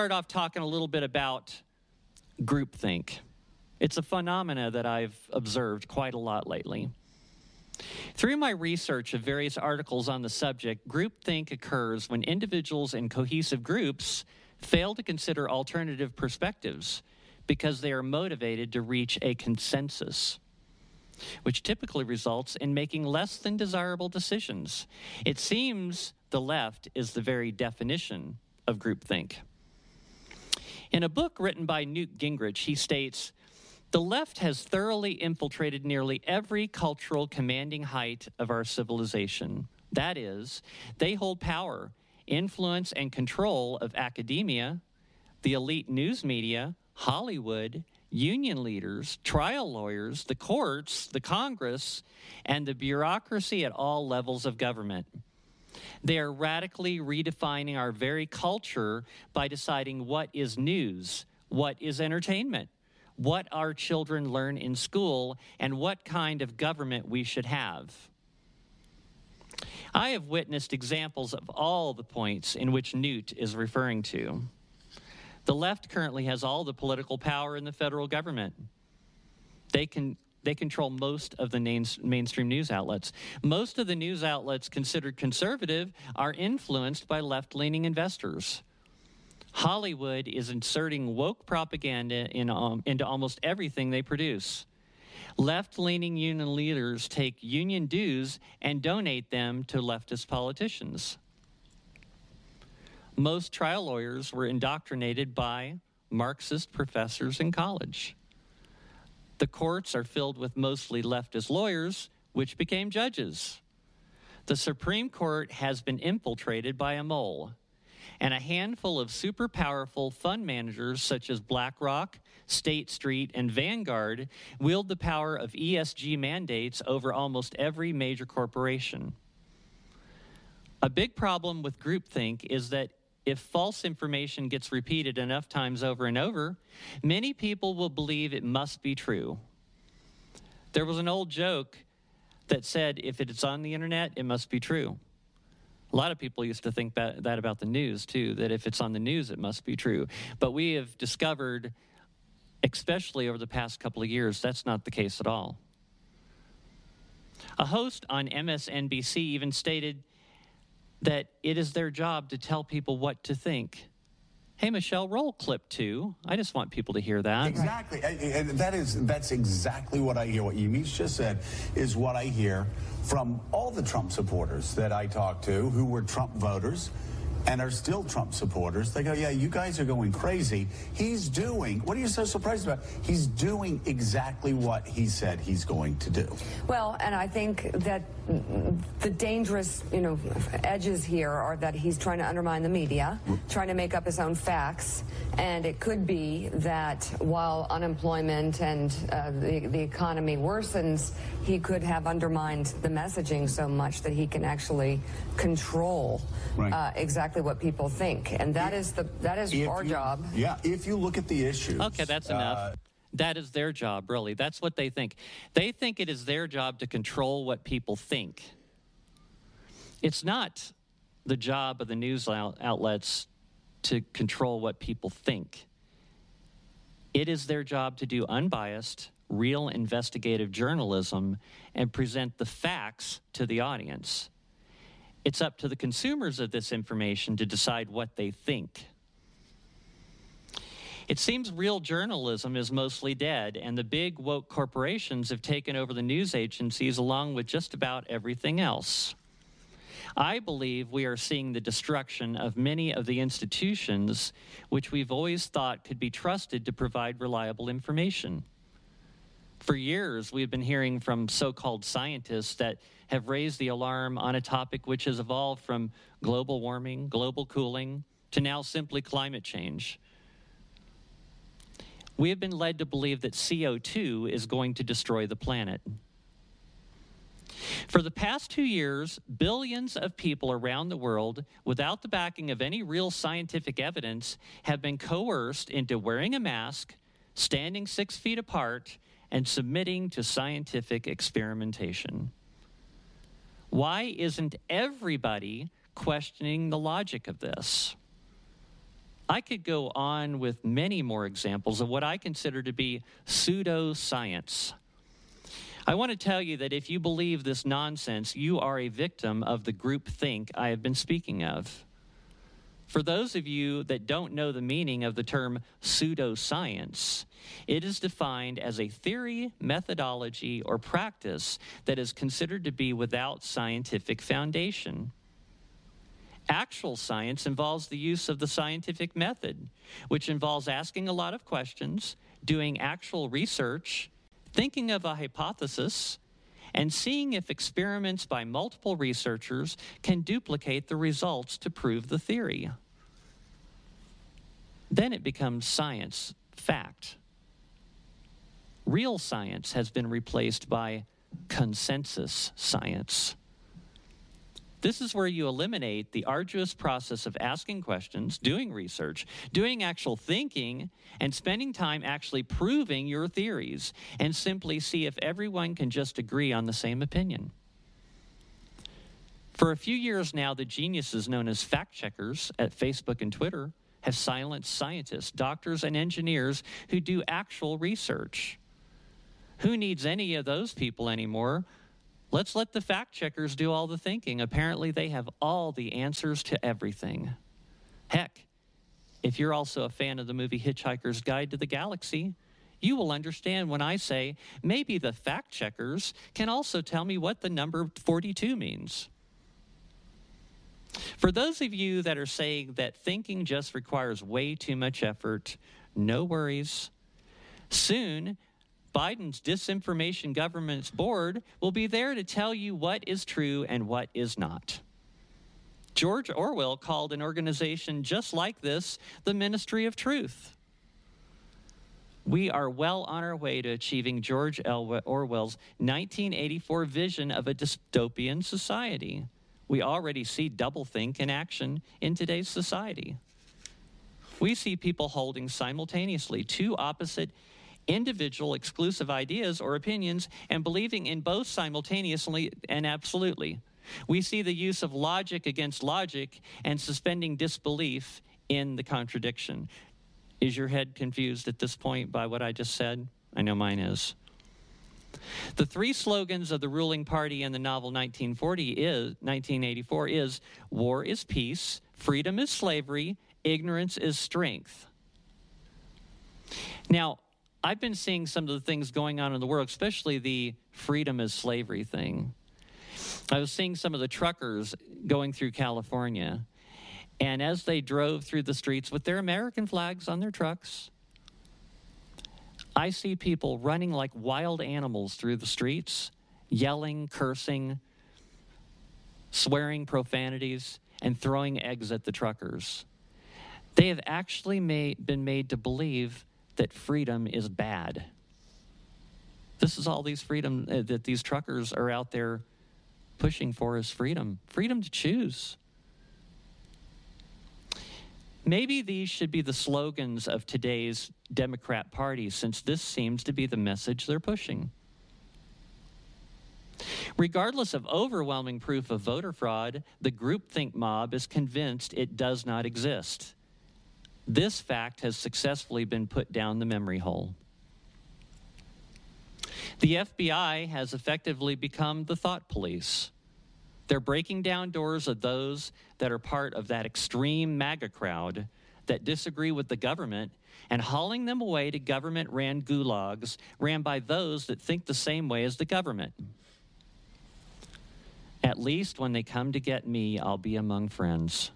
start off talking a little bit about groupthink. It's a phenomena that I've observed quite a lot lately. Through my research of various articles on the subject, groupthink occurs when individuals in cohesive groups fail to consider alternative perspectives because they are motivated to reach a consensus, which typically results in making less than desirable decisions. It seems the left is the very definition of groupthink. In a book written by Newt Gingrich, he states The left has thoroughly infiltrated nearly every cultural commanding height of our civilization. That is, they hold power, influence, and control of academia, the elite news media, Hollywood, union leaders, trial lawyers, the courts, the Congress, and the bureaucracy at all levels of government. They are radically redefining our very culture by deciding what is news, what is entertainment, what our children learn in school, and what kind of government we should have. I have witnessed examples of all the points in which Newt is referring to. The left currently has all the political power in the federal government. They can they control most of the mainstream news outlets. Most of the news outlets considered conservative are influenced by left leaning investors. Hollywood is inserting woke propaganda in, um, into almost everything they produce. Left leaning union leaders take union dues and donate them to leftist politicians. Most trial lawyers were indoctrinated by Marxist professors in college. The courts are filled with mostly leftist lawyers, which became judges. The Supreme Court has been infiltrated by a mole, and a handful of super powerful fund managers such as BlackRock, State Street, and Vanguard wield the power of ESG mandates over almost every major corporation. A big problem with groupthink is that if false information gets repeated enough times over and over, many people will believe it must be true. There was an old joke that said, if it's on the internet, it must be true. A lot of people used to think that, that about the news, too, that if it's on the news, it must be true. But we have discovered, especially over the past couple of years, that's not the case at all. A host on MSNBC even stated that it is their job to tell people what to think. Hey, Michelle, roll clip two. I just want people to hear that. Exactly. And that is, that's exactly what I hear. What Yamiche just said is what I hear from all the Trump supporters that I talk to who were Trump voters and are still Trump supporters. They go, yeah, you guys are going crazy. He's doing, what are you so surprised about? He's doing exactly what he said he's going to do. Well, and I think that the dangerous, you know, edges here are that he's trying to undermine the media, trying to make up his own facts, and it could be that while unemployment and uh, the, the economy worsens, he could have undermined the messaging so much that he can actually control right. uh, exactly what people think, and that is the that is our you, job. Yeah, if you look at the issues. Okay, that's enough. Uh, that is their job, really. That's what they think. They think it is their job to control what people think. It's not the job of the news outlets to control what people think. It is their job to do unbiased, real investigative journalism and present the facts to the audience. It's up to the consumers of this information to decide what they think. It seems real journalism is mostly dead, and the big woke corporations have taken over the news agencies along with just about everything else. I believe we are seeing the destruction of many of the institutions which we've always thought could be trusted to provide reliable information. For years, we've been hearing from so called scientists that have raised the alarm on a topic which has evolved from global warming, global cooling, to now simply climate change we have been led to believe that CO2 is going to destroy the planet. For the past two years, billions of people around the world, without the backing of any real scientific evidence, have been coerced into wearing a mask, standing six feet apart, and submitting to scientific experimentation. Why isn't everybody questioning the logic of this? I could go on with many more examples of what I consider to be pseudoscience. I want to tell you that if you believe this nonsense, you are a victim of the group think I have been speaking of. For those of you that don't know the meaning of the term pseudoscience, it is defined as a theory, methodology, or practice that is considered to be without scientific foundation. Actual science involves the use of the scientific method, which involves asking a lot of questions, doing actual research, thinking of a hypothesis, and seeing if experiments by multiple researchers can duplicate the results to prove the theory. Then it becomes science, fact. Real science has been replaced by consensus science. This is where you eliminate the arduous process of asking questions, doing research, doing actual thinking, and spending time actually proving your theories, and simply see if everyone can just agree on the same opinion. For a few years now, the geniuses known as fact checkers at Facebook and Twitter have silenced scientists, doctors, and engineers who do actual research. Who needs any of those people anymore Let's let the fact checkers do all the thinking. Apparently, they have all the answers to everything. Heck, if you're also a fan of the movie Hitchhiker's Guide to the Galaxy, you will understand when I say maybe the fact checkers can also tell me what the number 42 means. For those of you that are saying that thinking just requires way too much effort, no worries. Soon, Biden's disinformation government's board will be there to tell you what is true and what is not. George Orwell called an organization just like this the Ministry of Truth. We are well on our way to achieving George L. Orwell's 1984 vision of a dystopian society. We already see doublethink in action in today's society. We see people holding simultaneously two opposite individual exclusive ideas or opinions and believing in both simultaneously and absolutely. We see the use of logic against logic and suspending disbelief in the contradiction. Is your head confused at this point by what I just said? I know mine is. The three slogans of the ruling party in the novel 1940 is 1984 is war is peace, freedom is slavery, ignorance is strength. Now, I've been seeing some of the things going on in the world, especially the freedom is slavery thing. I was seeing some of the truckers going through California, and as they drove through the streets with their American flags on their trucks, I see people running like wild animals through the streets, yelling, cursing, swearing profanities, and throwing eggs at the truckers. They have actually made, been made to believe that freedom is bad. This is all these freedom uh, that these truckers are out there pushing for is freedom, freedom to choose. Maybe these should be the slogans of today's Democrat Party, since this seems to be the message they're pushing. Regardless of overwhelming proof of voter fraud, the groupthink mob is convinced it does not exist. This fact has successfully been put down the memory hole. The FBI has effectively become the thought police. They're breaking down doors of those that are part of that extreme MAGA crowd that disagree with the government and hauling them away to government ran gulags ran by those that think the same way as the government. At least when they come to get me, I'll be among friends.